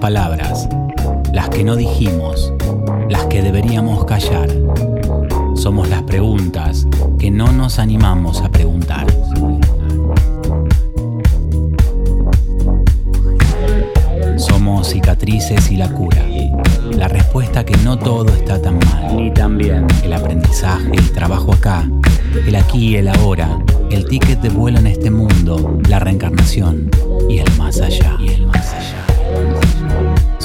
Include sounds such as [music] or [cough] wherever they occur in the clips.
Palabras, las que no dijimos, las que deberíamos callar. Somos las preguntas que no nos animamos a preguntar. Somos cicatrices y la cura. La respuesta que no todo está tan mal. Ni tan bien. El aprendizaje, el trabajo acá, el aquí y el ahora, el ticket de vuelo en este mundo, la reencarnación y el más allá.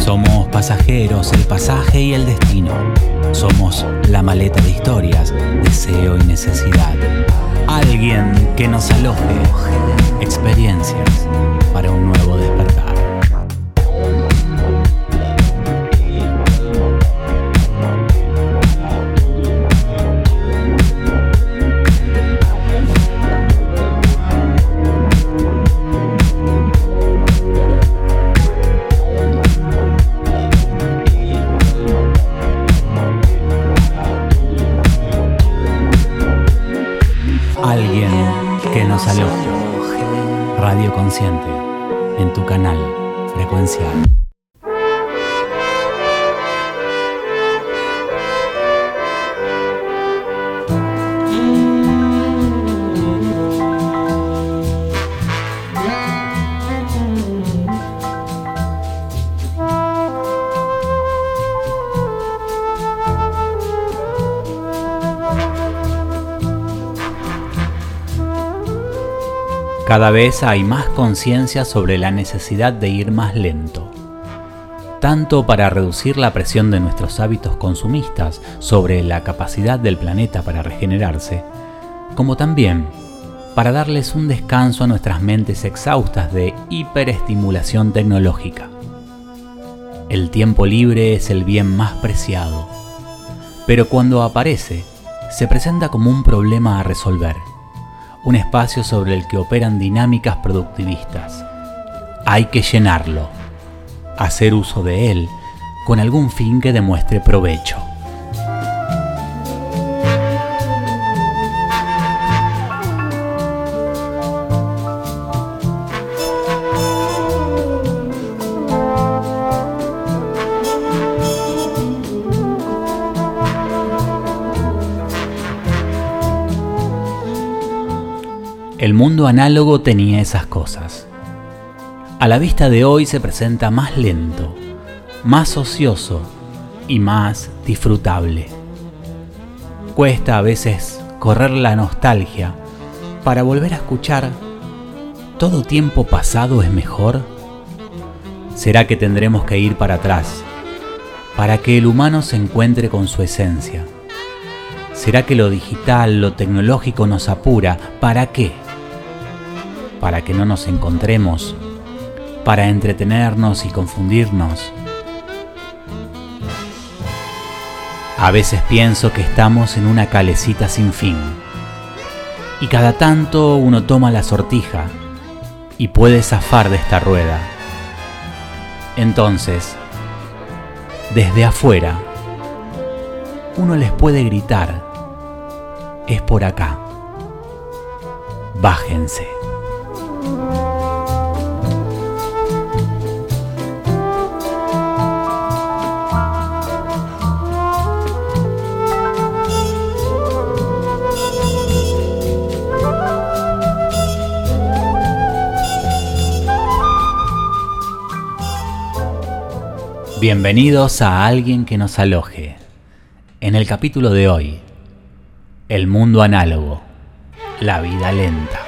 Somos pasajeros, el pasaje y el destino. Somos la maleta de historias, deseo y necesidad. Alguien que nos aloje, experiencias para un nuevo despertar. Tu canal, frecuencial. Cada vez hay más conciencia sobre la necesidad de ir más lento, tanto para reducir la presión de nuestros hábitos consumistas sobre la capacidad del planeta para regenerarse, como también para darles un descanso a nuestras mentes exhaustas de hiperestimulación tecnológica. El tiempo libre es el bien más preciado, pero cuando aparece, se presenta como un problema a resolver un espacio sobre el que operan dinámicas productivistas. Hay que llenarlo, hacer uso de él con algún fin que demuestre provecho. El mundo análogo tenía esas cosas. A la vista de hoy se presenta más lento, más ocioso y más disfrutable. Cuesta a veces correr la nostalgia para volver a escuchar ¿Todo tiempo pasado es mejor? ¿Será que tendremos que ir para atrás para que el humano se encuentre con su esencia? ¿Será que lo digital, lo tecnológico nos apura? ¿Para qué? Para que no nos encontremos, para entretenernos y confundirnos. A veces pienso que estamos en una calecita sin fin, y cada tanto uno toma la sortija y puede zafar de esta rueda. Entonces, desde afuera, uno les puede gritar, es por acá, bájense. Bienvenidos a Alguien que nos aloje. En el capítulo de hoy, El mundo análogo, la vida lenta.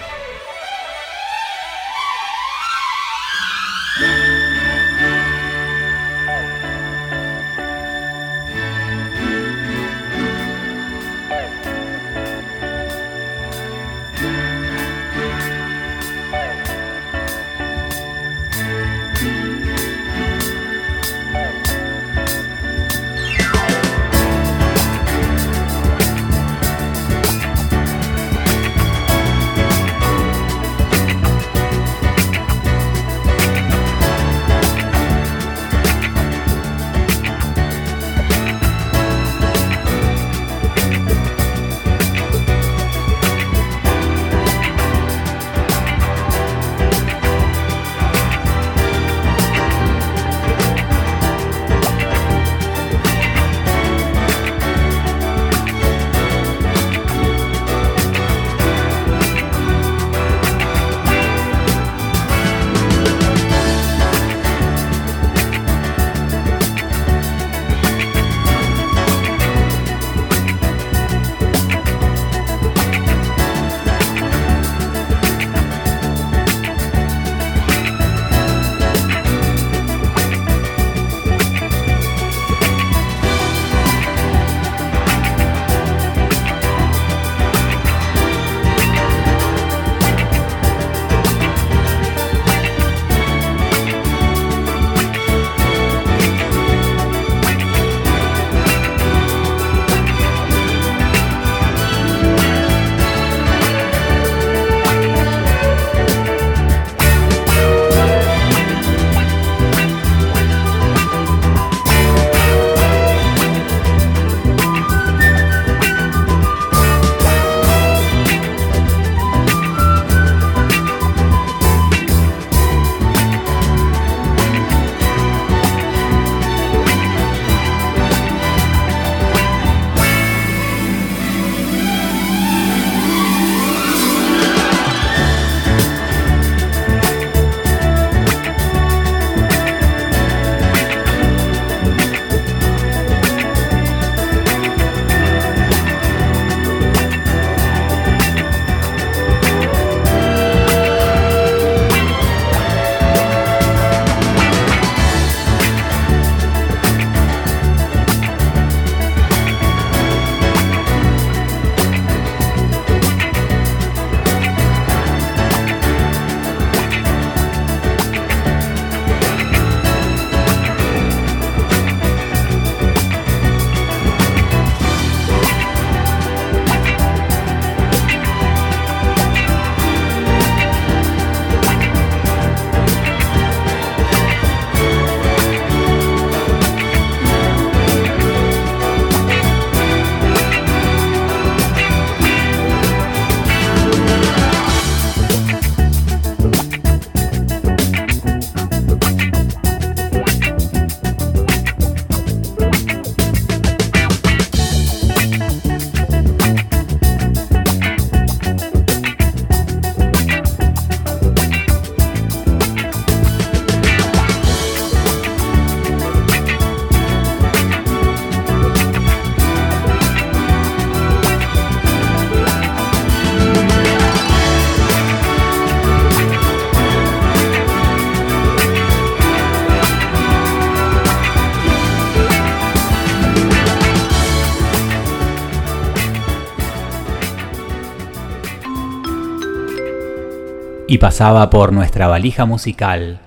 Y pasaba por nuestra valija musical,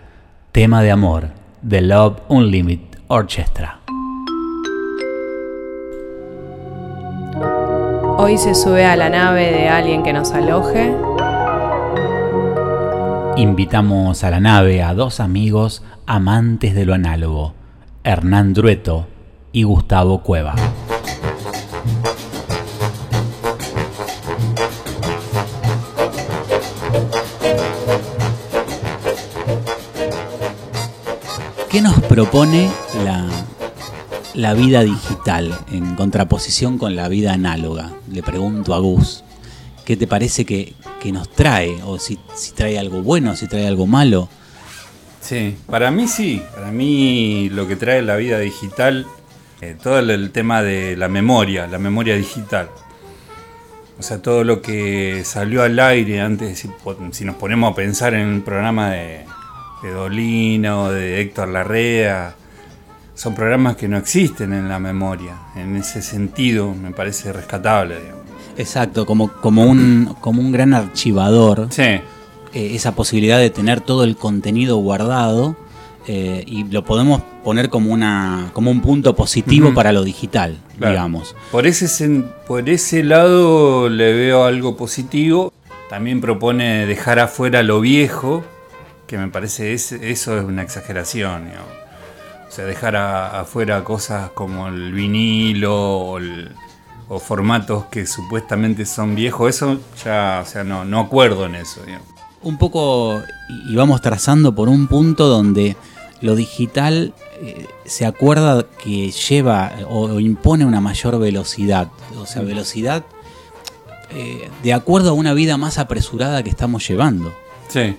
tema de amor, The Love Unlimited Orchestra. Hoy se sube a la nave de alguien que nos aloje. Invitamos a la nave a dos amigos amantes de lo análogo, Hernán Drueto y Gustavo Cueva. ¿Qué nos propone la, vida digital en contraposición con la vida análoga? Le pregunto a Gus, ¿qué te parece que, nos trae? O si, trae algo bueno, si trae algo malo. Sí, para mí sí. Para mí lo que trae la vida digital, eh, todo el, tema de la memoria, la memoria digital. O sea, todo lo que salió al aire antes, si, si nos ponemos a pensar en un programa de, de Dolino, de Héctor Larrea. Son programas que no existen en la memoria. En ese sentido me parece rescatable. Exacto, como, como, un, como un gran archivador. Sí. Eh, esa posibilidad de tener todo el contenido guardado eh, y lo podemos poner como, una, como un punto positivo para lo digital, digamos. Por ese, por ese lado le veo algo positivo. También propone dejar afuera lo viejo, que me parece eso es una exageración. O sea, dejar afuera cosas como el vinilo o, formatos que supuestamente son viejos, eso ya, o sea, no, no acuerdo en eso. Un poco, y vamos trazando por un punto donde lo digital eh, se acuerda que lleva o, impone una mayor velocidad, o sea, velocidad eh, de acuerdo a una vida más apresurada que estamos llevando. Sí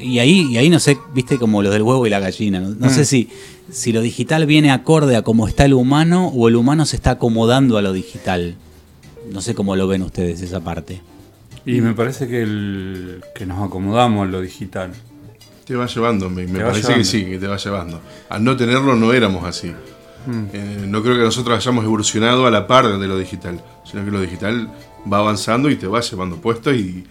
y, ahí, y ahí no sé, viste como lo del huevo y la gallina. No, sé mm. si, si lo digital viene acorde a cómo está el humano o el humano se está acomodando a lo digital. No sé cómo lo ven ustedes esa parte. Y me parece que, el, que nos acomodamos a lo digital. Te va llevando, me, parece que sí, que te va llevando. Al no tenerlo no éramos así. Mm. Eh, no creo que nosotros hayamos evolucionado a la par de lo digital, sino que lo digital va avanzando y te va llevando puesto y,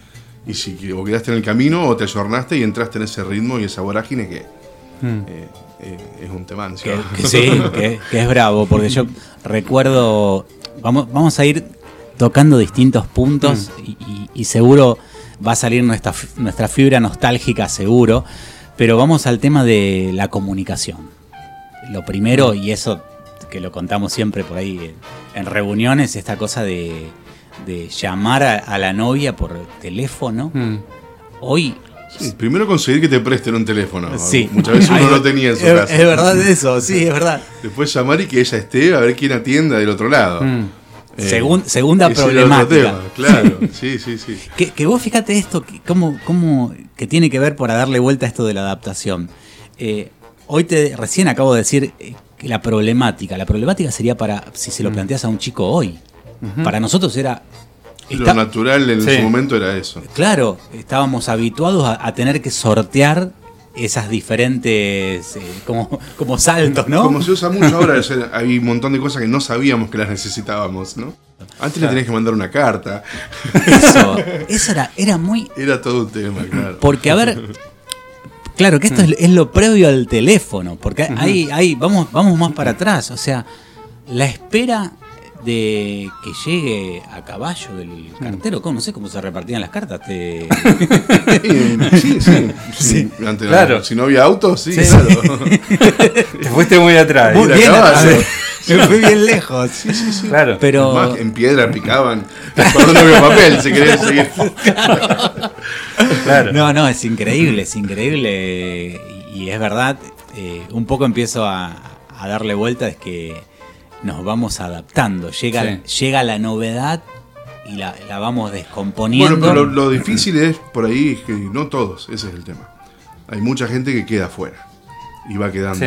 y si o quedaste en el camino o te ayornaste y entraste en ese ritmo y esa vorágine que hmm. eh, eh, es un tema sí, [laughs] que, es bravo, porque yo recuerdo, vamos, vamos a ir tocando distintos puntos hmm. y, seguro va a salir nuestra, nuestra fibra nostálgica, seguro, pero vamos al tema de la comunicación. Lo primero, y eso que lo contamos siempre por ahí en reuniones, esta cosa de de llamar a, la novia por teléfono, mm. hoy primero conseguir que te presten un teléfono. Sí. Muchas veces uno no tenía en su casa. Es verdad eso, sí, es verdad. Después llamar y que ella esté a ver quién atienda del otro lado. Mm. Eh, segunda problemática. claro, [laughs] sí, sí, sí. Que, vos fíjate esto, que, cómo, cómo, que tiene que ver para darle vuelta a esto de la adaptación. Eh, hoy te recién acabo de decir eh, que la problemática, la problemática sería para si se lo mm. planteas a un chico hoy. Para nosotros era... Lo natural en su momento era eso. Claro, estábamos habituados a, tener que sortear esas diferentes eh, como, como saltos, ¿no? Como se usa mucho ahora, hay un montón de cosas que no sabíamos que las necesitábamos, ¿no? Antes le tenías que mandar una carta. Eso, [laughs] eso era, era muy... Era todo un tema, claro. Porque, a ver, claro que esto es, lo previo al teléfono, porque ahí, ahí vamos, vamos más para atrás, o sea, la espera de que llegue a caballo del cartero. ¿Cómo? No sé cómo se repartían las cartas. Te... sí, [laughs] sí. sí. claro. si no había autos, sí, claro. [laughs] Te fuiste muy atrás. Muy bien, [laughs] me fui bien lejos. Sí, sí, sí. Claro. Pero... en piedra picaban. Cuando no había papel, si querías seguir. Claro. No, no, es increíble, es increíble. Y es verdad, eh, un poco empiezo a, a darle vuelta, es que nos vamos adaptando. Llega, llega la novedad y la, vamos descomponiendo. Bueno, pero lo, difícil es por ahí es que no todos, ese es el tema. Hay mucha gente que queda afuera y va quedando.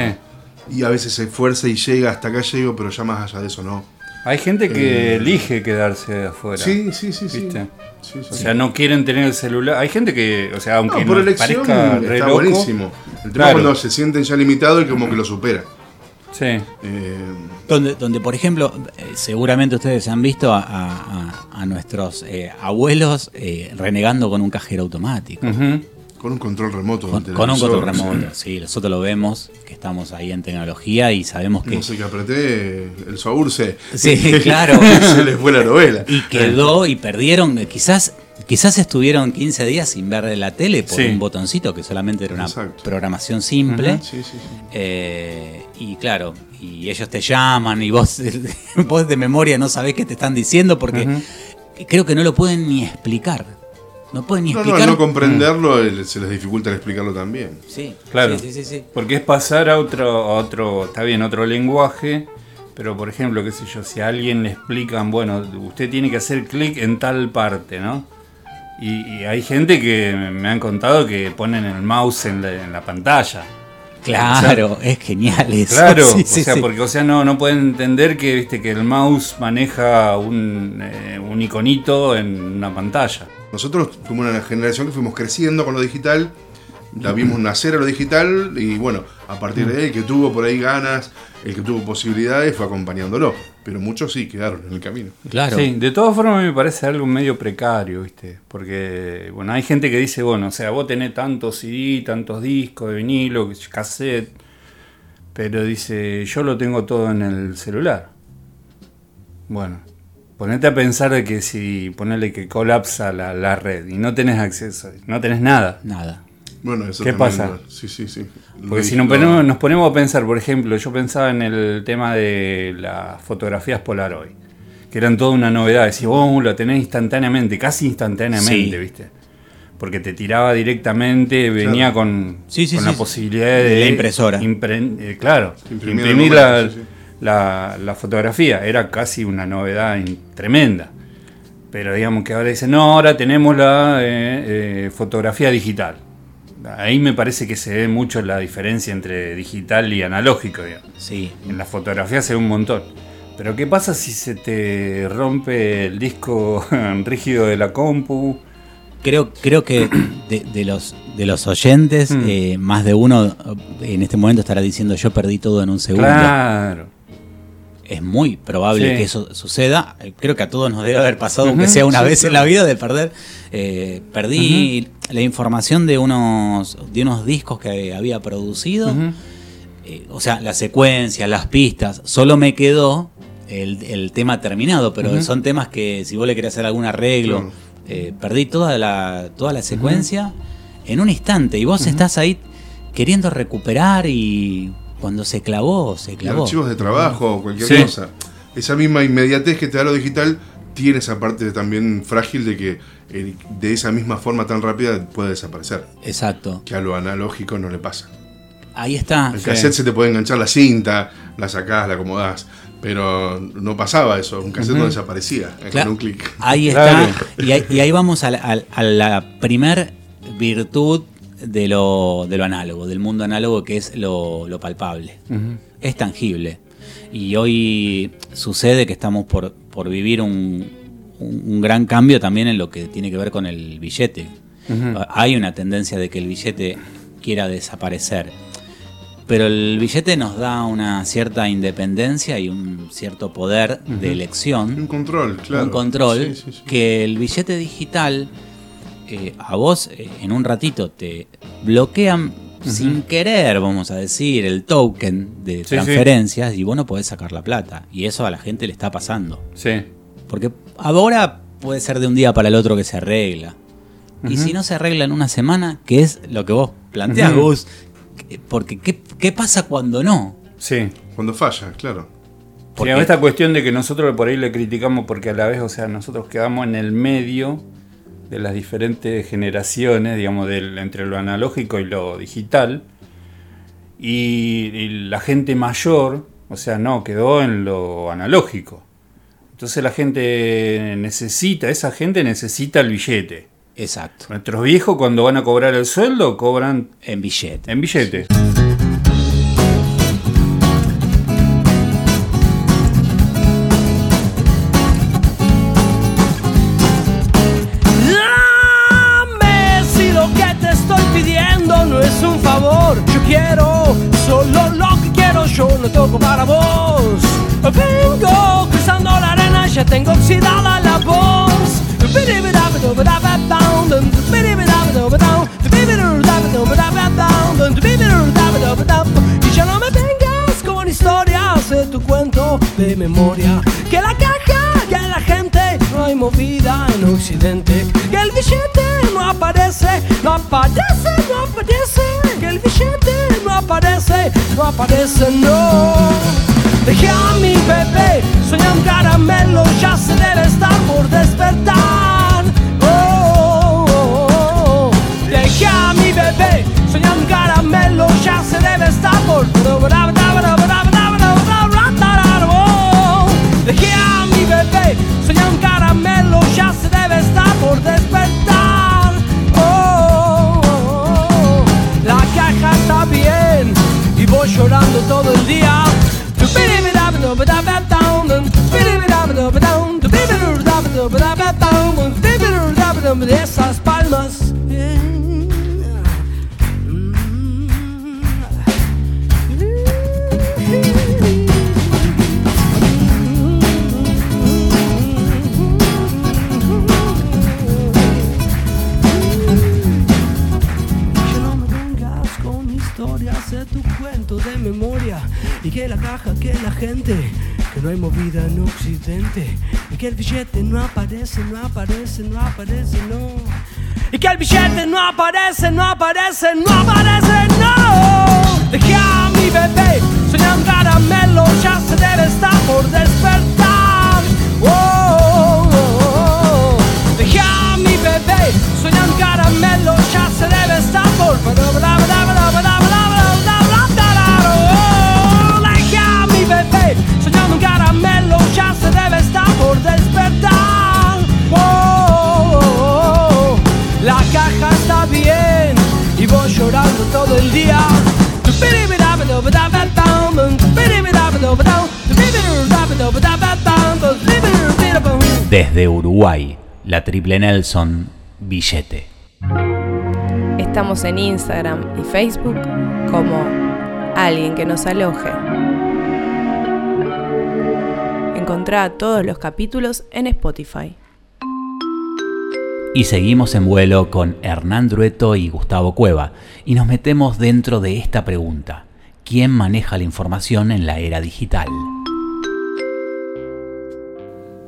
Y a veces se esfuerza y llega, hasta acá llego, pero ya más allá de eso no. Hay gente que eh, elige quedarse afuera. Sí, sí, sí, sí. O sea, no quieren tener el celular. Hay gente que, o sea, aunque no, por elección parezca está buenísimo. El tema es cuando se sienten ya limitados y como que lo supera. Sí. Eh, donde, donde, por ejemplo, eh, seguramente ustedes han visto a, nuestros eh, abuelos renegando con un cajero automático. Con un control remoto. Con, con un control remoto, [clears throat] sí. Nosotros lo vemos, que estamos ahí en tecnología y sabemos que... No sé que apreté, el Saurce. Sí, [laughs] claro. se les fue la novela. Y quedó y perdieron, quizás Quizás estuvieron 15 días sin ver la tele por un botoncito que solamente era una programación simple. Eh, y claro, y ellos te llaman y vos, [laughs] vos de memoria no sabés qué te están diciendo porque creo que no lo pueden ni explicar. No pueden ni explicar. No, no comprenderlo mm. se les dificulta explicarlo también. Sí, claro. Sí, sí, porque es pasar a otro, a otro, está bien, otro lenguaje. Pero por ejemplo, qué sé yo, si a alguien le explican, bueno, usted tiene que hacer clic en tal parte, ¿no? Y, hay gente que me han contado que ponen el mouse en la, pantalla. Claro, es genial eso. Claro, [laughs] o sea, porque o sea, no, no pueden entender que viste que el mouse maneja un, eh, un iconito en una pantalla. Nosotros fuimos una generación que fuimos creciendo con lo digital, la vimos nacer a lo digital y bueno, a partir de ahí el que tuvo por ahí ganas, el que tuvo posibilidades fue acompañándolo pero muchos sí quedaron en el camino. Claro. Sí, de todas formas me parece algo medio precario, ¿viste? Porque, bueno, hay gente que dice, bueno, o sea, vos tenés tantos CD, tantos discos de vinilo, cassette, pero dice, yo lo tengo todo en el celular. Bueno, ponete a pensar de que si ponele que colapsa la, la red y no tenés acceso, no tenés nada. Nada. Bueno, eso ¿Qué pasa? Sí, sí, sí. Porque si nos ponemos, nos ponemos a pensar, por ejemplo, yo pensaba en el tema de las fotografías Polaroid, que eran toda una novedad. Decís, oh, lo tenés instantáneamente, casi instantáneamente, ¿viste? Porque te tiraba directamente, venía con, la posibilidad de. La impresora. Eh, claro, imprimir, la, la, fotografía. Era casi una novedad tremenda. Pero digamos que ahora dicen, no, ahora tenemos la eh, eh, fotografía digital Ahí me parece que se ve mucho la diferencia entre digital y analógico. Sí. En la fotografía se ve un montón. Pero ¿qué pasa si se te rompe el disco [laughs] rígido de la compu? Creo, creo que de, los, de los oyentes, mm. eh, más de uno en este momento estará diciendo yo perdí todo en un segundo. Claro es muy probable que eso suceda. Creo que a todos nos debe haber pasado, aunque sea una vez en la vida, de perder. Eh, perdí la información de unos, de unos discos que había producido. Eh, o sea, la secuencia, las pistas. Solo me quedó el, tema terminado, pero son temas que si vos le querés hacer algún arreglo, eh, perdí toda la, toda la secuencia en un instante. Y vos estás ahí queriendo recuperar y cuando se clavó, se clavó. archivos de trabajo o cualquier cosa. Esa misma inmediatez que te da lo digital tiene esa parte también frágil de que eh, de esa misma forma tan rápida puede desaparecer. Exacto. Que a lo analógico no le pasa. Ahí está. El cassette se te puede enganchar la cinta, la sacás, la acomodás. Pero no pasaba eso, un cassette no desaparecía con un clic. Ahí está. Y, ahí, vamos a la primer virtud de lo, de lo análogo, del mundo análogo que es lo, palpable. Es tangible. Y hoy sucede que estamos por, por vivir un, un, gran cambio también en lo que tiene que ver con el billete. Hay una tendencia de que el billete quiera desaparecer. Pero el billete nos da una cierta independencia y un cierto poder de elección. Un control, claro. Un control que el billete digital eh, a vos eh, en un ratito te bloquean sin querer, vamos a decir, el token de transferencias y vos no podés sacar la plata. Y eso a la gente le está pasando. Sí. Porque ahora puede ser de un día para el otro que se arregla. Y si no se arregla en una semana, que es lo que vos planteás, vos, porque ¿qué, pasa cuando no? Sí. Cuando falla, claro. Porque esta cuestión de que nosotros por ahí le criticamos porque a la vez, o sea, nosotros quedamos en el medio de las diferentes generaciones, digamos, del, entre lo analógico y lo digital. Y, la gente mayor, o sea, no, quedó en lo analógico. Entonces la gente necesita, esa gente necesita el billete. Exacto. Nuestros viejos cuando van a cobrar el sueldo cobran en billete. En billete. Tengo oxidada la voz. Y ya no me vengas con historias de tu cuento de memoria. Que la caja, que la gente, no hay movida en Occidente. Que el billete no aparece, no aparece, no aparece. Que el billete no aparece, no aparece, no. Dejé a mi bebé, sueña un caramelo, ya se debe estar por despertar. Oh, oh, oh, Dejé a mi bebé, sueña un caramelo, ya se debe estar por Dejé a mi bebé, sueña un caramelo, ya se debe estar por despertar. Oh, La caja está bien y voy llorando todo el día. De esas palmas. Que no me vengas con historias de tu cuento de memoria y que la caja, que la gente, no hay movida en Occidente y que el billete no aparece, no aparece, no aparece, no. Y que el billete no aparece, no aparece, no aparece, no. Dejé a mi bebé, sueña un caramelo, ya se debe estar por despertar. Oh, mi bebé, sueña un caramelo, ya se debe estar por Oh, Desde Uruguay, la Triple Nelson, Billete. Estamos en Instagram y Facebook como Alguien que nos aloje. Encontrá todos los capítulos en Spotify. Y seguimos en vuelo con Hernán Drueto y Gustavo Cueva, y nos metemos dentro de esta pregunta. ¿Quién maneja la información en la era digital?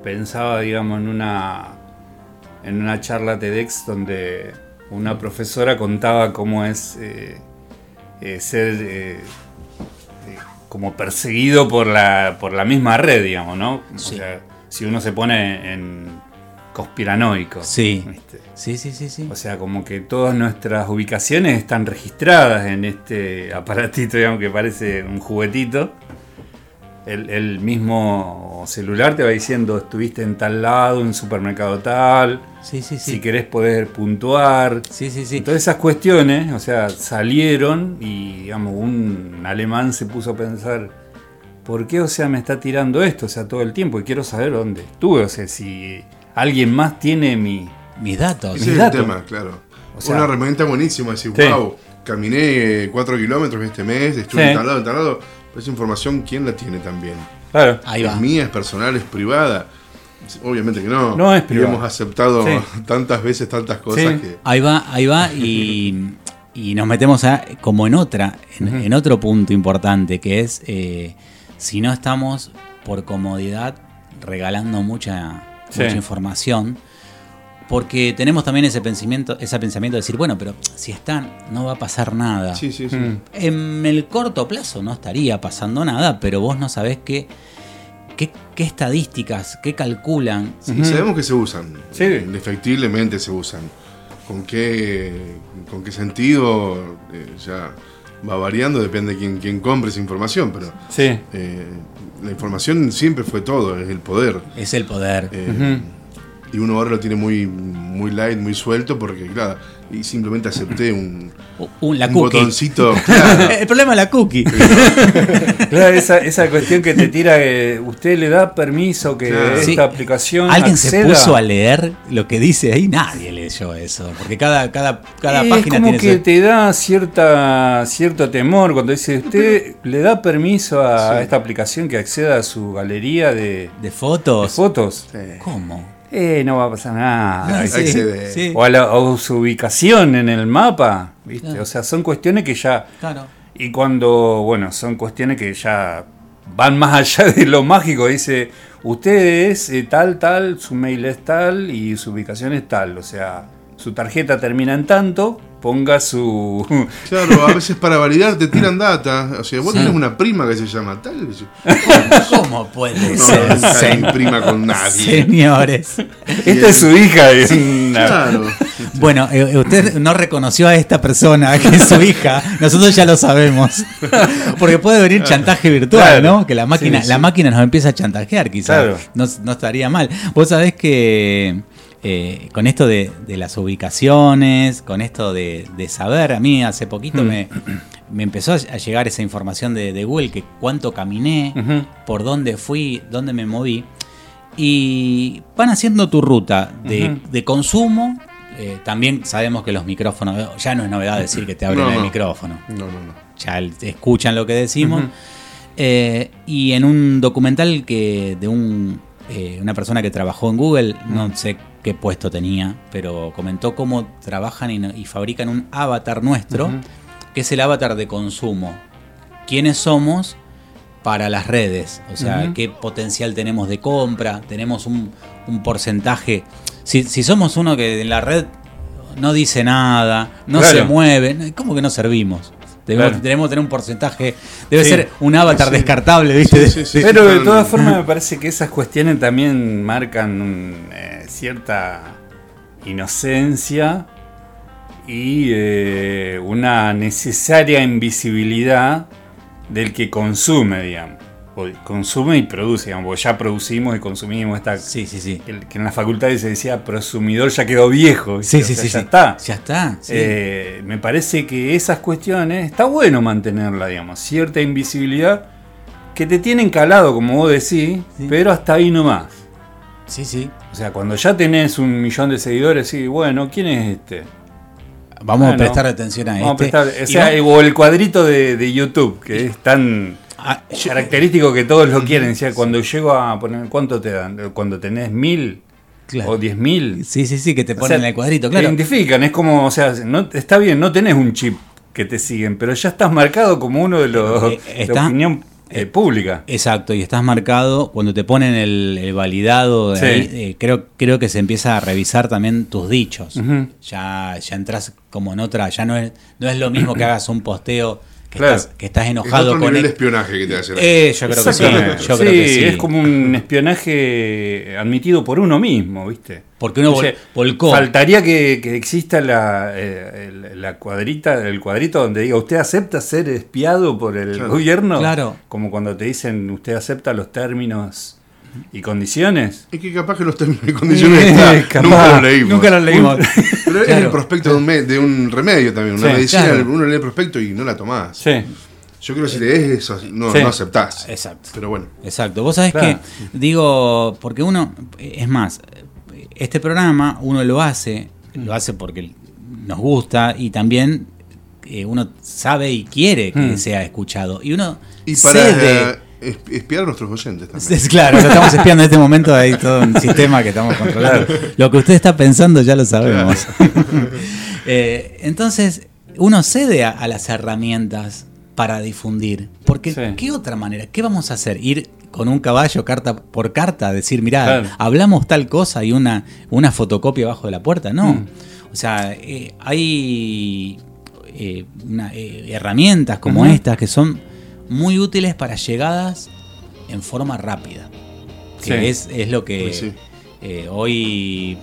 Pensaba, digamos, en una, en una charla TEDx donde una profesora contaba cómo es eh, eh, ser eh, como perseguido por la, por la misma red, digamos, ¿no? O sea, si uno se pone en conspiranoico. Sí. ¿viste? Sí, sí, sí, sí. O sea, como que todas nuestras ubicaciones están registradas en este aparatito, digamos, que parece un juguetito. El, el mismo celular te va diciendo, estuviste en tal lado, en un supermercado tal. Sí, sí, sí. Si querés poder puntuar. Sí, sí, sí. Todas esas cuestiones, o sea, salieron y, digamos, un alemán se puso a pensar, ¿por qué, o sea, me está tirando esto, o sea, todo el tiempo? Y quiero saber dónde estuve, o sea, si alguien más tiene mi... Mis datos. Ese es el tema, claro. O sea- Una herramienta buenísima, decir, Sí. wow, caminé 4 kilómetros este mes, estuve Sí. en tal lado, en tal lado. Pero esa información, ¿quién la tiene también? Claro. Ahí ¿Es va. mía, es personal, es privada? Obviamente que no. No es Y privada. hemos aceptado Sí. tantas veces tantas cosas Sí. que. Ahí va, ahí va, y, [laughs] y nos metemos a- como en otra, en otro punto importante, que es eh, si no estamos por comodidad regalando mucha, Sí. mucha información, porque tenemos también ese pensamiento, ese pensamiento de decir, bueno, pero si están, no va a pasar nada. Sí, sí, sí. Mm. En el corto plazo no estaría pasando nada, pero vos no sabés qué, qué, qué estadísticas, qué calculan. Sí. Sabemos que se usan. Sí. Indefectiblemente se usan. ¿Con qué, con qué sentido? eh, ya va variando, depende de quién, quién compre esa información, pero Sí. eh, la información siempre fue todo, es el poder. Es el poder. Eh. Y uno ahora lo tiene muy, muy light, muy suelto, porque claro, y simplemente acepté un, un, botoncito. [laughs] el problema es la cookie. [laughs] claro, esa, esa, cuestión que te tira, que usted le da permiso que esta aplicación. ¿Alguien se puso a leer lo que dice ahí? Nadie leyó eso, porque cada, cada, cada es página como que te da cierta, cierto temor cuando dice, usted le da permiso a esta aplicación que acceda a su galería de, de fotos. De fotos. ¿Cómo? Eh, no va a pasar nada. O, a la, su ubicación en el mapa, ¿viste? O sea, son cuestiones que ya... Claro. Y cuando, bueno, son cuestiones que ya van más allá de lo mágico, dice, usted es eh, tal, tal, su mail es tal y su ubicación es tal, o sea, su tarjeta termina en tanto, ponga su. Claro, a veces para validar te tiran data. O sea, vos tenés una prima que se llama tal. ¿Cómo puede ser? No se prima con nadie. Señores. Esta es su hija. Claro. Bueno, eh, eh, usted no reconoció a esta persona que es su hija. Nosotros ya lo sabemos. Porque puede venir chantaje virtual, ¿no? Que la máquina, la máquina nos empieza a chantajear, quizás. No, no estaría mal. Vos sabés que eh, con esto de, las ubicaciones, con esto de, saber, a mí hace poquito mm. me, empezó a llegar esa información de, Google, que cuánto caminé, por dónde fui, dónde me moví, y van haciendo tu ruta de, consumo. Eh, también sabemos que los micrófonos, ya no es novedad decir que te abren el micrófono. No, no, no. Ya escuchan lo que decimos. Eh, y en un documental que de un, una persona que trabajó en Google, no sé qué puesto tenía, pero comentó cómo trabajan y, fabrican un avatar nuestro, que es el avatar de consumo. ¿Quiénes somos para las redes? O sea, qué potencial tenemos de compra, tenemos un, porcentaje. Si, somos uno que en la red no dice nada, no se mueve, ¿cómo que no servimos? Debemos, tener un porcentaje. Debe ser un avatar descartable, ¿viste? Pero de todas formas, me parece que esas cuestiones también marcan eh, cierta inocencia y eh, una necesaria invisibilidad del que consume, digamos consume y produce, digamos, ya producimos y consumimos esta. Sí, sí, sí. que en la facultad se decía prosumidor ya quedó viejo. Sí, sí, sí. Ya está. Ya está. Eh, me parece que esas cuestiones está bueno mantenerla, digamos, cierta invisibilidad que te tienen calado, como vos decís, pero hasta ahí nomás. Sí, sí. O sea, cuando ya tenés un millón de seguidores, sí, bueno, ¿quién es este? Vamos a prestar atención a este. o, sea, o el cuadrito de, de YouTube, que es tan Ah, característico que todos lo quieren. cuando llego a poner, ¿cuánto te dan? Cuando tenés mil o diez mil. Sí, sí, sí, que te ponen el cuadrito, claro. Te identifican, es como, o sea, no, está bien, no tenés un chip que te siguen, pero ya estás marcado como uno de los eh, de opinión eh, pública. Exacto, y estás marcado cuando te ponen el, validado, eh, creo, creo que se empieza a revisar también tus dichos. ya, ya entras como en otra, ya no es, no es lo mismo que hagas un posteo que, estás, enojado con el espionaje que te hace. Eh, yo creo que sí. Yo creo que sí. Es como un espionaje admitido por uno mismo, ¿viste? Porque uno volcó. Faltaría que, exista la, eh, la, cuadrita, el cuadrito donde diga usted acepta ser espiado por el gobierno. Claro. Como cuando te dicen usted acepta los términos ¿Y condiciones? Es que capaz que los términos y [laughs] condiciones está, nunca los leímos. Nunca los leímos. [laughs] Pero es el prospecto de un, de un remedio también. Una medicina, uno lee el prospecto y no la tomás. Sí. Yo creo que si lees eso, no, no aceptás. Exacto. Pero bueno. Exacto. Vos sabés que, digo, porque uno, es más, este programa uno lo hace, lo hace porque nos gusta y también eh, uno sabe y quiere que hmm. sea escuchado. Y uno y para, espiar a nuestros oyentes también. Es, claro, estamos espiando en este momento, hay todo un sistema que estamos controlando. Lo que usted está pensando ya lo sabemos. [laughs] Eh, entonces, uno cede a, las herramientas para difundir. Porque, ¿qué otra manera? ¿Qué vamos a hacer? ¿Ir con un caballo carta por carta? Decir, mirá, hablamos tal cosa y una, una fotocopia abajo de la puerta. No. Mm. O sea, eh, hay eh, herramientas como estas que son muy útiles para llegadas en forma rápida. Que es, lo que pues eh, hoy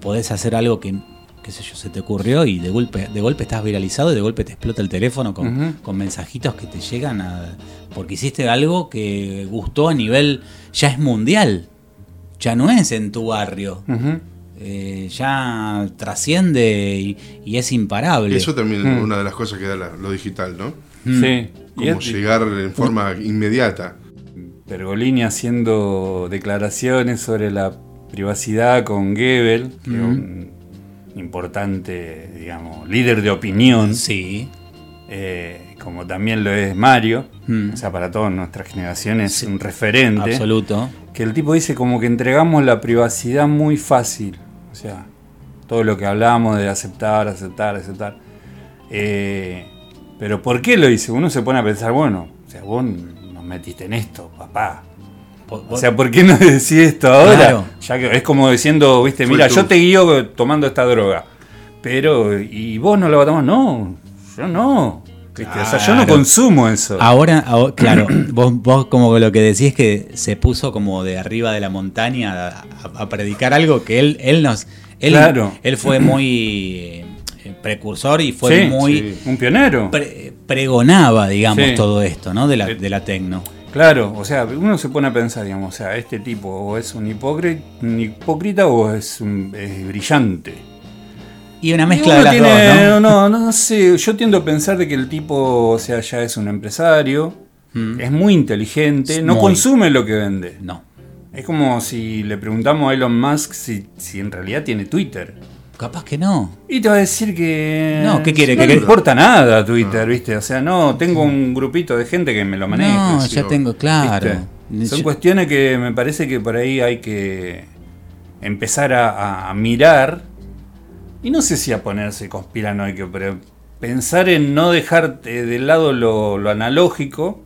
podés hacer algo que, qué sé yo, se te ocurrió y de golpe, de golpe estás viralizado y de golpe te explota el teléfono con, mensajitos que te llegan a, porque hiciste algo que gustó a nivel, ya es mundial. ya no es en tu barrio. Eh, ya trasciende y, es imparable. Eso también es una de las cosas que da lo digital, ¿no? Sí. Como llegar en forma inmediata. Pergolini haciendo declaraciones sobre la privacidad con Goebbels, que es un importante, digamos, líder de opinión. Sí. Eh, como también lo es Mario, o sea, para todas nuestras generaciones es un referente. Absoluto. Que el tipo dice como que entregamos la privacidad muy fácil. O sea, todo lo que hablamos de aceptar, aceptar, aceptar. Eh, pero ¿por qué lo dice? Uno se pone a pensar, bueno, o sea, vos nos metiste en esto, papá. O sea, ¿por qué no [laughs] decís esto ahora? Ya que es como diciendo, viste, mira, yo te guío tomando esta droga. Pero, ¿y vos no lo vas a tomar? No, yo no. O sea, yo no consumo eso. [clears throat] Ahora, claro, vos, vos como lo que decís es que se puso como de arriba de la montaña a, predicar algo que él, él nos. Él, claro. él fue muy eh, precursor y fue muy. un pionero. pregonaba, digamos, todo esto, ¿no? De la, de la tecno. Claro, o sea, uno se pone a pensar, digamos, o sea, este tipo o es un hipócrita, un hipócrita o es, un, es brillante. Y una mezcla de las dos, ¿no? No, no, sé. Yo tiendo a pensar de que el tipo, o sea, ya es un empresario, mm. es muy inteligente, no consume lo que vende. No. Es como si le preguntamos a Elon Musk si, si en realidad tiene Twitter. Capaz que no. Y te va a decir que. No, ¿qué quiere? No le importa nada Twitter, ¿viste? O sea, no, tengo un grupito de gente que me lo maneja. No, ya tengo, claro. Son cuestiones que me parece que por ahí hay que empezar a, mirar. Y no sé si a ponerse conspiranoico, pero pensar en no dejar de lado lo, analógico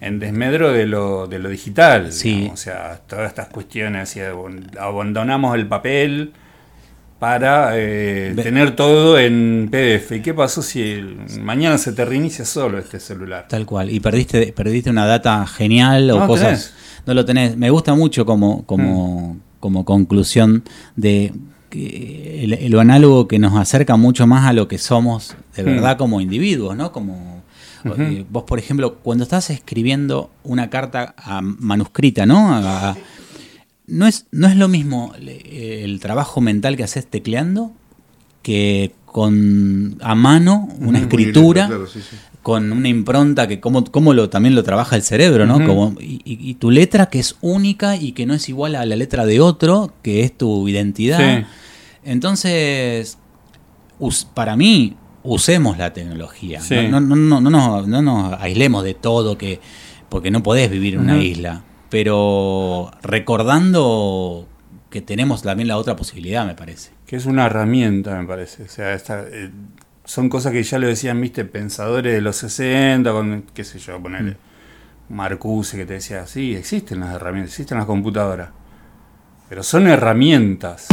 en desmedro de lo, de lo digital. Sí. O sea, todas estas cuestiones, así, abandonamos el papel para eh, tener todo en PDF. ¿Y qué pasó si mañana se te reinicia solo este celular? Tal cual. Y perdiste, perdiste una data genial o cosas. No lo tenés. Me gusta mucho como, como, mm. como conclusión de que lo análogo que nos acerca mucho más a lo que somos de mm. verdad como individuos, ¿no? Como eh, vos, por ejemplo, cuando estás escribiendo una carta manuscrita, ¿no? A, no es, no es lo mismo eh, el trabajo mental que haces tecleando que con a mano una escritura con una impronta que como, como lo, también lo trabaja el cerebro, ¿no? como, y, tu letra que es única y que no es igual a la letra de otro, que es tu identidad. Entonces, para mí, usemos la tecnología. No, no, no, no, no, nos aislemos de todo, que, porque no podés vivir en una isla pero recordando que tenemos también la otra posibilidad, me parece. Que es una herramienta, me parece. O sea, eh, son cosas que ya lo decían, viste, pensadores de los 60, con, qué sé yo, ponerle mm. Marcuse que te decía, sí, existen las herramientas, existen las computadoras, pero son herramientas.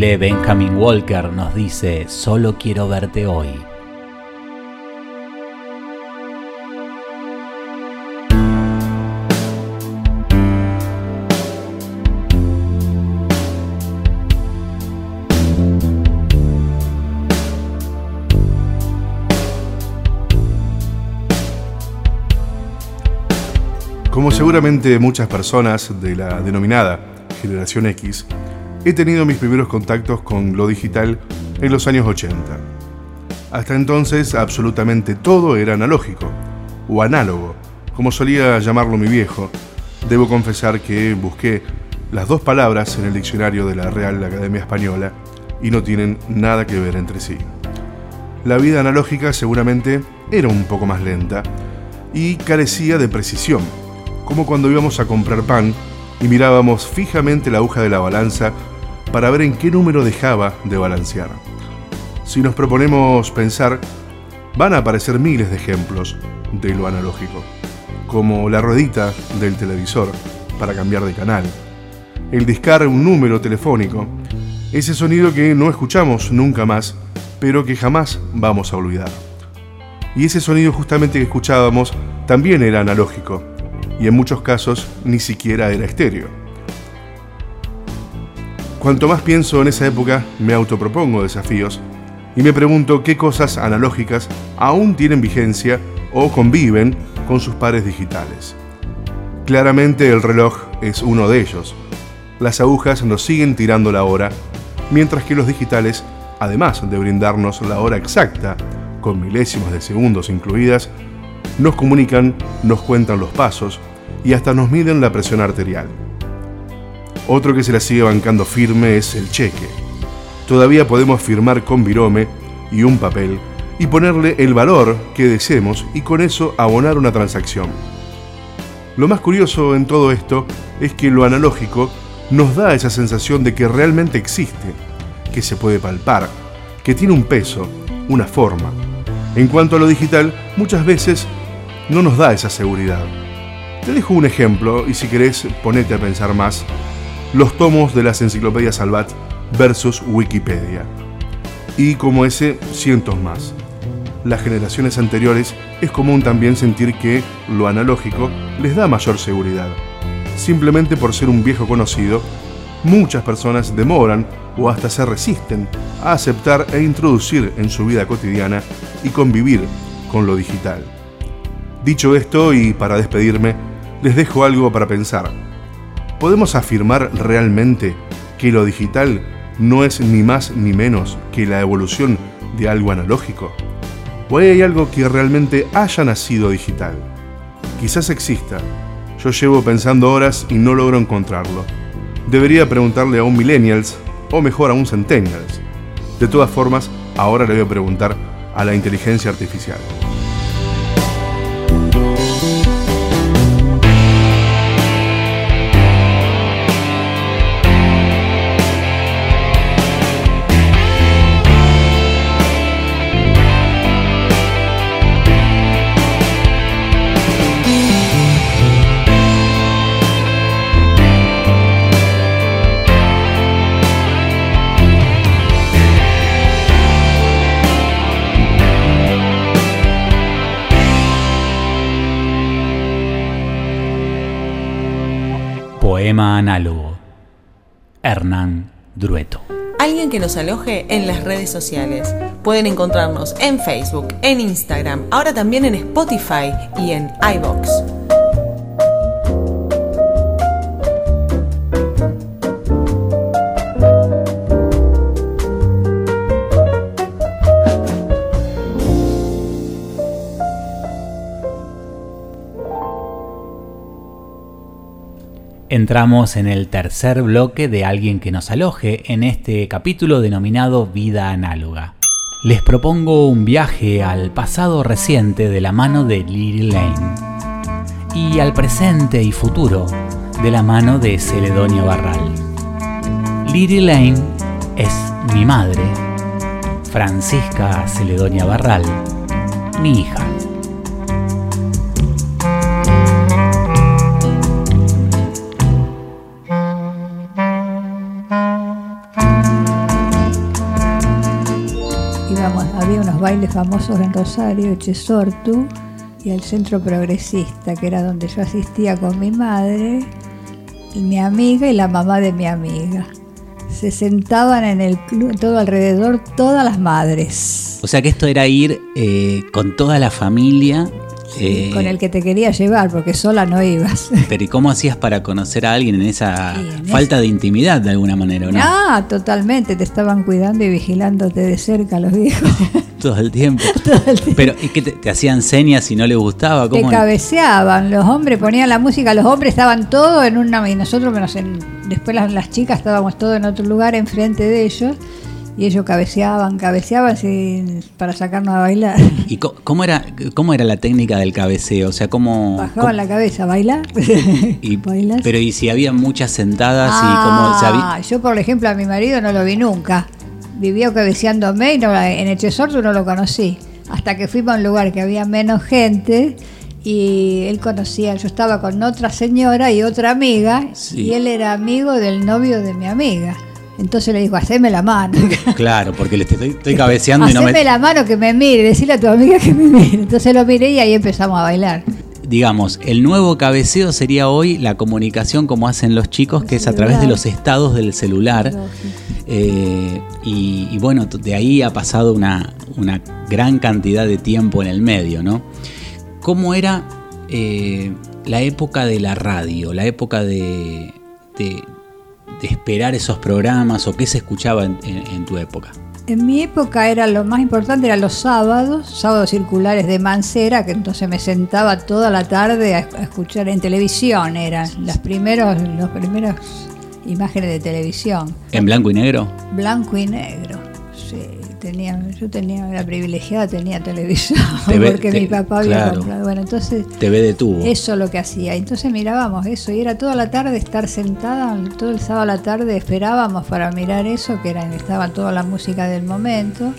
Benjamin Walker nos dice, solo quiero verte hoy. Como seguramente muchas personas de la denominada generación X, he tenido mis primeros contactos con lo digital en los años 80. Hasta entonces absolutamente todo era analógico, o análogo, como solía llamarlo mi viejo. Debo confesar que busqué las dos palabras en el diccionario de la Real Academia Española y no tienen nada que ver entre sí. La vida analógica seguramente era un poco más lenta y carecía de precisión como cuando íbamos a comprar pan y mirábamos fijamente la aguja de la balanza para ver en qué número dejaba de balancear. Si nos proponemos pensar, van a aparecer miles de ejemplos de lo analógico, como la ruedita del televisor para cambiar de canal, el discar un número telefónico, ese sonido que no escuchamos nunca más, pero que jamás vamos a olvidar. Y ese sonido justamente que escuchábamos también era analógico, y en muchos casos ni siquiera era estéreo. Cuanto más pienso en esa época, me autopropongo desafíos y me pregunto qué cosas analógicas aún tienen vigencia o conviven con sus pares digitales. Claramente el reloj es uno de ellos. Las agujas nos siguen tirando la hora, mientras que los digitales, además de brindarnos la hora exacta, con milésimas de segundos incluidas, nos comunican, nos cuentan los pasos, y hasta nos miden la presión arterial. Otro que se la sigue bancando firme es el cheque. Todavía podemos firmar con virome y un papel y ponerle el valor que deseemos y con eso abonar una transacción. Lo más curioso en todo esto es que lo analógico nos da esa sensación de que realmente existe, que se puede palpar, que tiene un peso, una forma. En cuanto a lo digital, muchas veces no nos da esa seguridad. Te dejo un ejemplo y si querés ponete a pensar más. Los tomos de las enciclopedias Salvat versus Wikipedia. Y como ese, cientos más. Las generaciones anteriores es común también sentir que lo analógico les da mayor seguridad. Simplemente por ser un viejo conocido, muchas personas demoran o hasta se resisten a aceptar e introducir en su vida cotidiana y convivir con lo digital. Dicho esto y para despedirme, les dejo algo para pensar. ¿Podemos afirmar realmente que lo digital no es ni más ni menos que la evolución de algo analógico? ¿O hay algo que realmente haya nacido digital? Quizás exista. Yo llevo pensando horas y no logro encontrarlo. Debería preguntarle a un millennials o mejor a un centennials. De todas formas, ahora le voy a preguntar a la inteligencia artificial. Análogo. Hernán Drueto. Alguien que nos aloje en las redes sociales. Pueden encontrarnos en Facebook, en Instagram, ahora también en Spotify y en iBox. Entramos en el tercer bloque de alguien que nos aloje en este capítulo denominado Vida Análoga. Les propongo un viaje al pasado reciente de la mano de Lily Lane y al presente y futuro de la mano de Celedonio Barral. Lily Lane es mi madre, Francisca Celedonia Barral, mi hija. Los bailes famosos en Rosario, Chesortu, y el Centro Progresista, que era donde yo asistía con mi madre, mi amiga y la mamá de mi amiga. Se sentaban en el club, todo alrededor, todas las madres. O sea que esto era ir eh, con toda la familia eh, con el que te quería llevar, porque sola no ibas. [laughs] Pero ¿y cómo hacías para conocer a alguien en esa falta de intimidad de alguna manera, no? Ah, totalmente, te estaban cuidando y vigilándote de cerca los viejos. [laughs] [laughs] Todo el tiempo. Pero ¿y qué te, hacían señas si no les gustaba? ¿Cómo te cabeceaban, los hombres ponían la música, los hombres estaban todos en una y nosotros menos en, después las, las chicas estábamos todos en otro lugar enfrente de ellos y ellos cabeceaban, cabeceaban para sacarnos a bailar. ¿Y cómo era, cómo era la técnica del cabeceo? O sea, ¿cómo...? Bajaban la cabeza, bailar. [laughs] Y, Pero ¿y si había muchas sentadas y cómo se Yo, por ejemplo, a mi marido no lo vi nunca. Vivió cabeceándome y no, en Echesorto no lo conocí. Hasta que fuimos a un lugar que había menos gente y él conocía, yo estaba con otra señora y otra amiga y él era amigo del novio de mi amiga. Entonces le dijo, haceme la mano. [laughs] Claro, porque le estoy, cabeceando y no me... la mano que me mire, decirle a tu amiga que me mire. Entonces lo miré y ahí empezamos a bailar. Digamos, el nuevo cabeceo sería hoy la comunicación como hacen los chicos, que es a través de los estados del celular. Eh, y, bueno, de ahí ha pasado una, gran cantidad de tiempo en el medio, ¿no? ¿Cómo era eh, la época de la radio, la época de, de esperar esos programas o qué se escuchaba en, tu época? En mi época era lo más importante eran los sábados, sábados circulares de Mancera, que entonces me sentaba toda la tarde a, escuchar en televisión, eran las primeros, los primeras imágenes de televisión. ¿En blanco y negro? Blanco y negro, tenía, yo tenía, era privilegiada, tenía televisión, [laughs] porque mi papá había comprado. Bueno, entonces. TV detuvo. Eso lo que hacía. Entonces mirábamos eso, y era toda la tarde estar sentada, todo el sábado a la tarde esperábamos para mirar eso, que era, estaba toda la música del momento.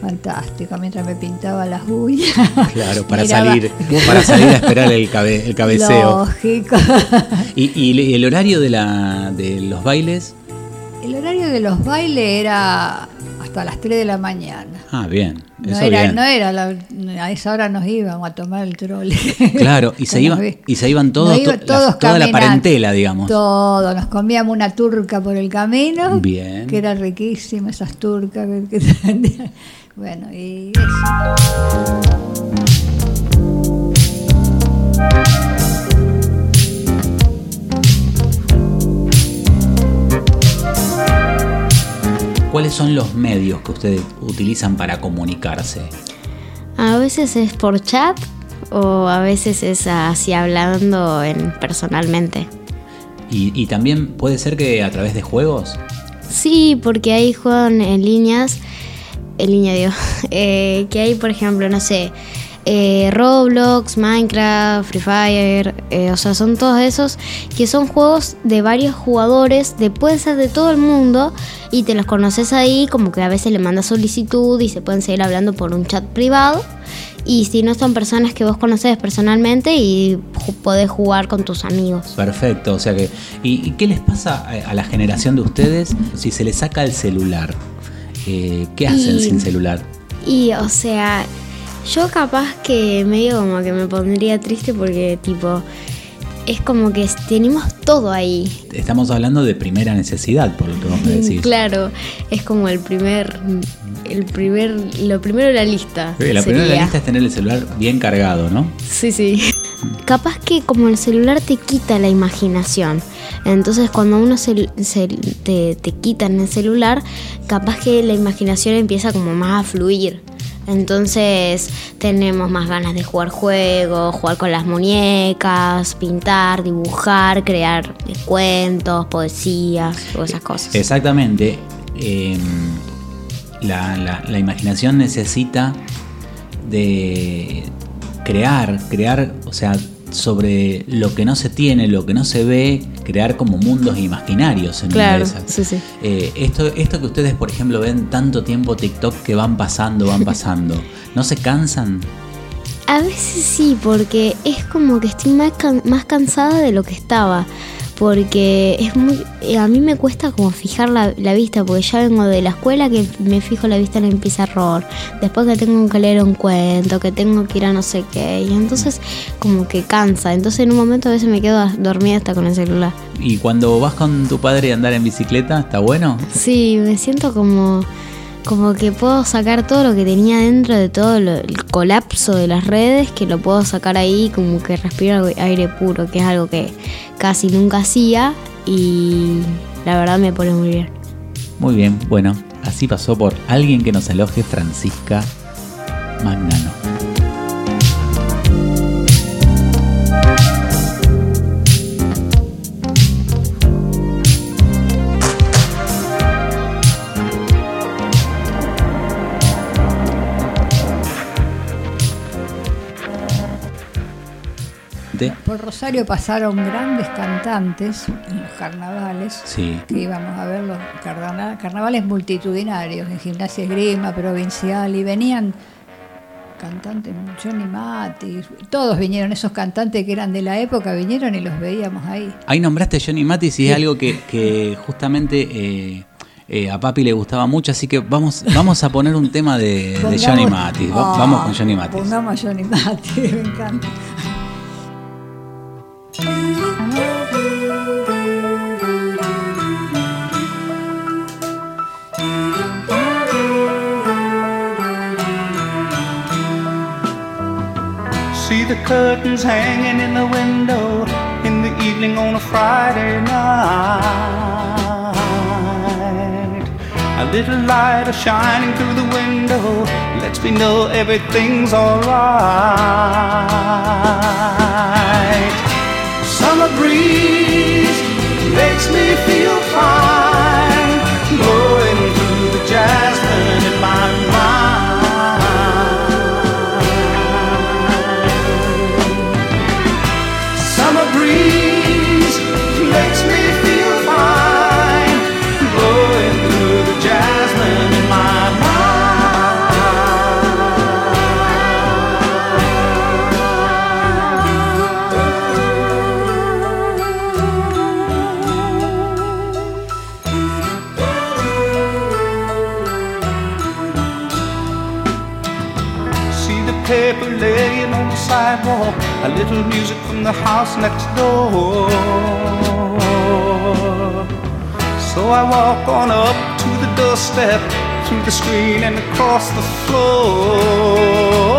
Fantástico, mientras me pintaba las uñas. Claro, [laughs] para salir, para salir a esperar el, el cabeceo. Lógico. [laughs] ¿Y, ¿Y, el horario de, la, de los bailes? El horario de los bailes era a las 3 de la mañana. Ah, bien. No era, no era a esa hora nos íbamos a tomar el trole. [laughs] Claro, y se, iban, y se iban todos, toda la parentela, digamos. Todo, nos comíamos una turca por el camino. Bien. Que era riquísima esas turcas. [laughs] bueno, y eso. ¿Cuáles son los medios que ustedes utilizan para comunicarse? A veces es por chat o a veces es así hablando en, personalmente. ¿Y, también puede ser que a través de juegos? Sí, porque ahí juegan en líneas, en línea digo, [laughs] eh, que hay por ejemplo, no sé, eh, Roblox, Minecraft, Free Fire, eh, o sea, son todos esos que son juegos de varios jugadores, de puede ser de todo el mundo y te los conoces ahí, como que a veces le mandas solicitud y se pueden seguir hablando por un chat privado. Y si no son personas que vos conoces personalmente y podés jugar con tus amigos. Perfecto, o sea que. ¿Y, qué les pasa a, la generación de ustedes si se les saca el celular? Eh, ¿Qué hacen sin celular? Y, o sea, yo capaz que medio como que me pondría triste porque tipo es como que tenemos todo ahí. Estamos hablando de primera necesidad, por lo que vos me decís. Claro, es como el primer el primer lo primero de la lista. Sí, la primera de la lista es tener el celular bien cargado, ¿no? Sí, sí. Capaz que como el celular te quita la imaginación. Entonces cuando uno se, te, te quita en el celular, capaz que la imaginación empieza como más a fluir. Entonces tenemos más ganas de jugar juegos, jugar con las muñecas, pintar, dibujar, crear cuentos, poesías o esas cosas. Exactamente. Em, la, la imaginación necesita de crear, crear, o sea, sobre lo que no se tiene, lo que no se ve, crear como mundos imaginarios en claro, sí, sí. Eh, esto, esto que ustedes, por ejemplo, ven tanto tiempo TikTok que van pasando, van [laughs] pasando, ¿no se cansan? A veces sí, porque es como que estoy más, más cansada de lo que estaba. Porque es muy eh, a mí me cuesta como fijar la, vista porque ya vengo de la escuela que me fijo la vista en el pizarrón. Después que tengo que leer un cuento que tengo que ir a no sé qué y entonces como que cansa. Entonces en un momento a veces me quedo dormida hasta con el celular. Y cuando vas con tu padre a andar en bicicleta está bueno sí me siento como como que puedo sacar todo lo que tenía dentro de todo el colapso de las redes, que lo puedo sacar ahí, como que respiro aire puro, que es algo que casi nunca hacía y la verdad me pone muy bien. Muy bien, bueno, así pasó por alguien que nos aloje Francisca Magnano. Por Rosario pasaron grandes cantantes en los carnavales, que íbamos a ver los carnavales multitudinarios, en gimnasia esgrima, provincial, y venían cantantes, Johnny Matis, todos vinieron, esos cantantes que eran de la época, vinieron y los veíamos ahí. Ahí nombraste Johnny Matis y es algo que, justamente... Eh, eh, a papi le gustaba mucho, así que vamos, vamos a poner un tema de, Johnny Matis. vamos con Johnny Matis. Pongamos a Johnny Matis, [laughs] me encanta. See the curtains hanging in the window in the evening on a Friday night. A little light is shining through the window lets me know everything's alright summer breeze makes me feel fine, music from the house next door. So I walk on up to the doorstep, through the screen and across the floor.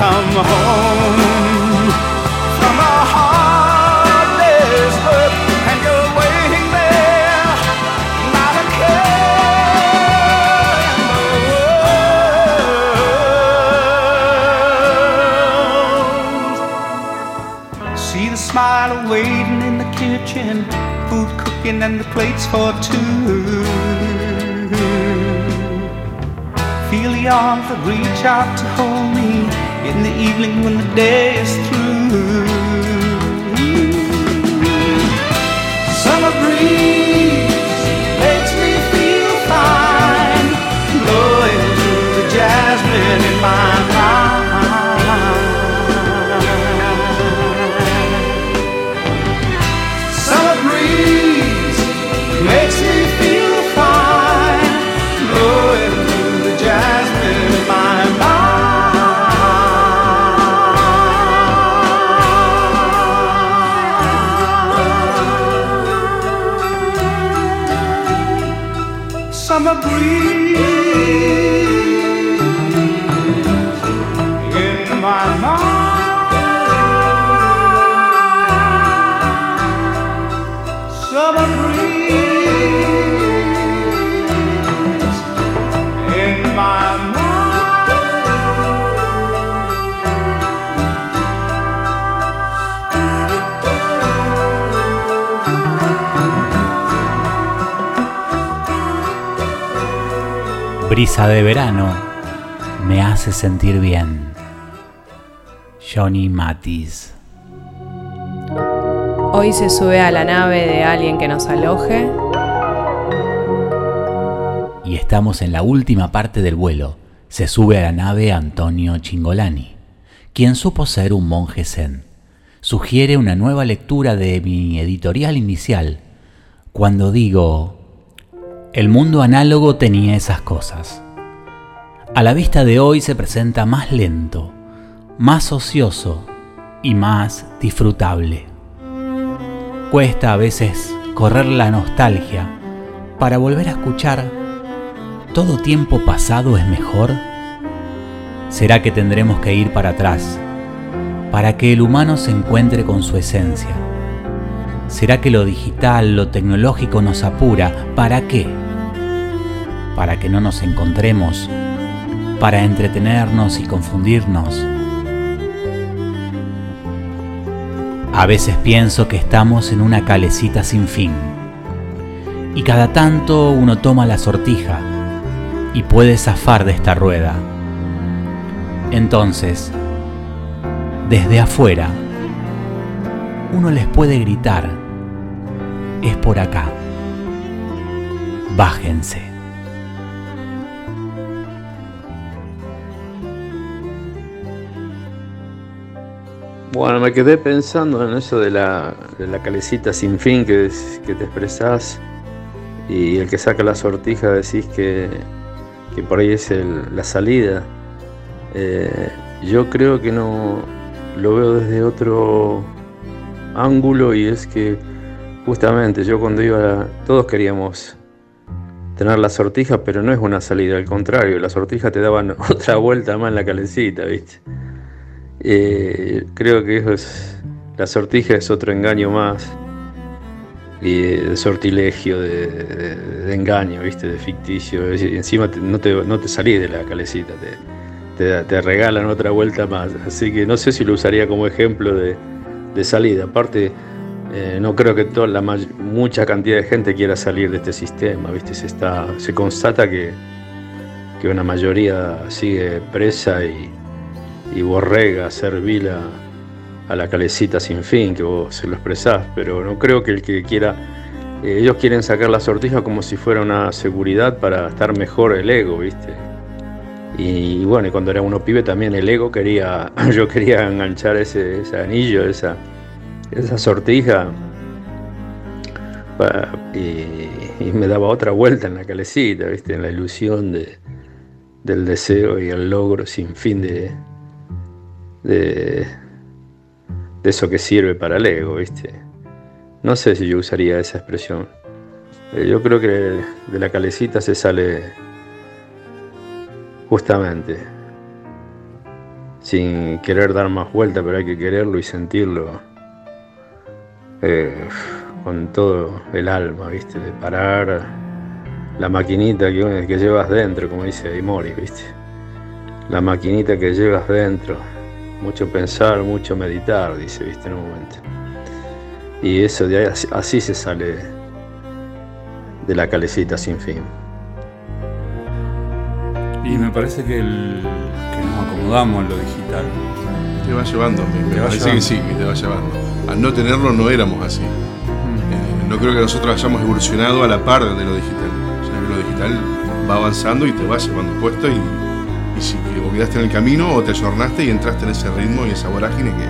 Come home from a hard day's work, and you're waiting there. Not a care in the world. See the smile waiting in the kitchen, food cooking and the plates for two. Feel the arms that reach out to hold me in the evening when the day is through. Brisa de verano me hace sentir bien. Johnny Matis. Hoy se sube a la nave de alguien que nos aloje. Y estamos en la última parte del vuelo. Se sube a la nave Antonio Chingolani, quien supo ser un monje zen. Sugiere una nueva lectura de mi editorial inicial, cuando digo, el mundo análogo tenía esas cosas. A la vista de hoy se presenta más lento, más ocioso y más disfrutable. Cuesta a veces correr la nostalgia para volver a escuchar ¿Todo tiempo pasado es mejor? ¿Será que tendremos que ir para atrás para que el humano se encuentre con su esencia? ¿Será que lo digital, lo tecnológico nos apura? ¿Para qué? Para que no nos encontremos, para entretenernos y confundirnos. A veces pienso que estamos en una calecita sin fin. Y cada tanto uno toma la sortija y puede zafar de esta rueda. Entonces, desde afuera, uno les puede gritar, es por acá. Bájense. Bueno, me quedé pensando en eso de la, de la calecita sin fin que, que te expresás y el que saca la sortija decís que, que por ahí es la salida. Eh, yo creo que no lo veo desde otro ángulo y es que Justamente, yo cuando iba, todos queríamos tener la sortija, pero no es una salida, al contrario, la sortija te daban [laughs] otra vuelta más en la calecita, ¿viste? Eh, creo que eso es, la sortija es otro engaño más y de sortilegio, de, engaño, ¿viste? De ficticio. Y encima no, te, no te salís de la calecita, te, te, regalan otra vuelta más. Así que no sé si lo usaría como ejemplo de salida. Aparte, eh, no creo que toda la mucha cantidad de gente quiera salir de este sistema, ¿viste? Se, se constata que, que una mayoría sigue presa y, y borrega, servil a, la calecita sin fin, que vos se lo expresás, pero no creo que el que quiera, eh, ellos quieren sacar la sortija como si fuera una seguridad para estar mejor el ego, ¿viste? Y, bueno, cuando era uno pibe también el ego quería, [laughs] yo quería enganchar ese anillo, esa esa sortija y, me daba otra vuelta en la calecita, ¿viste? en la ilusión de, del deseo y el logro sin fin de, de, eso que sirve para el ego. ¿viste? No sé si yo usaría esa expresión. Eh, yo creo que de la calecita se sale justamente sin querer dar más vuelta, pero hay que quererlo y sentirlo eh, con todo el alma, ¿viste? De parar la maquinita que, que llevas dentro, como dice Imori, ¿viste? La maquinita que llevas dentro. Mucho pensar, mucho meditar, dice, ¿viste? En un momento. Y eso de ahí, así, se sale de la calecita sin fin. Y me parece que, el, que nos acomodamos en lo digital. Te va llevando, me, me parece que sí, que te va llevando al no tenerlo no éramos así. Eh, no creo que nosotros hayamos evolucionado a la par de lo digital. lo digital va avanzando y te va llevando puesto y, y si o quedaste en el camino o te ayornaste y entraste en ese ritmo y esa vorágine que,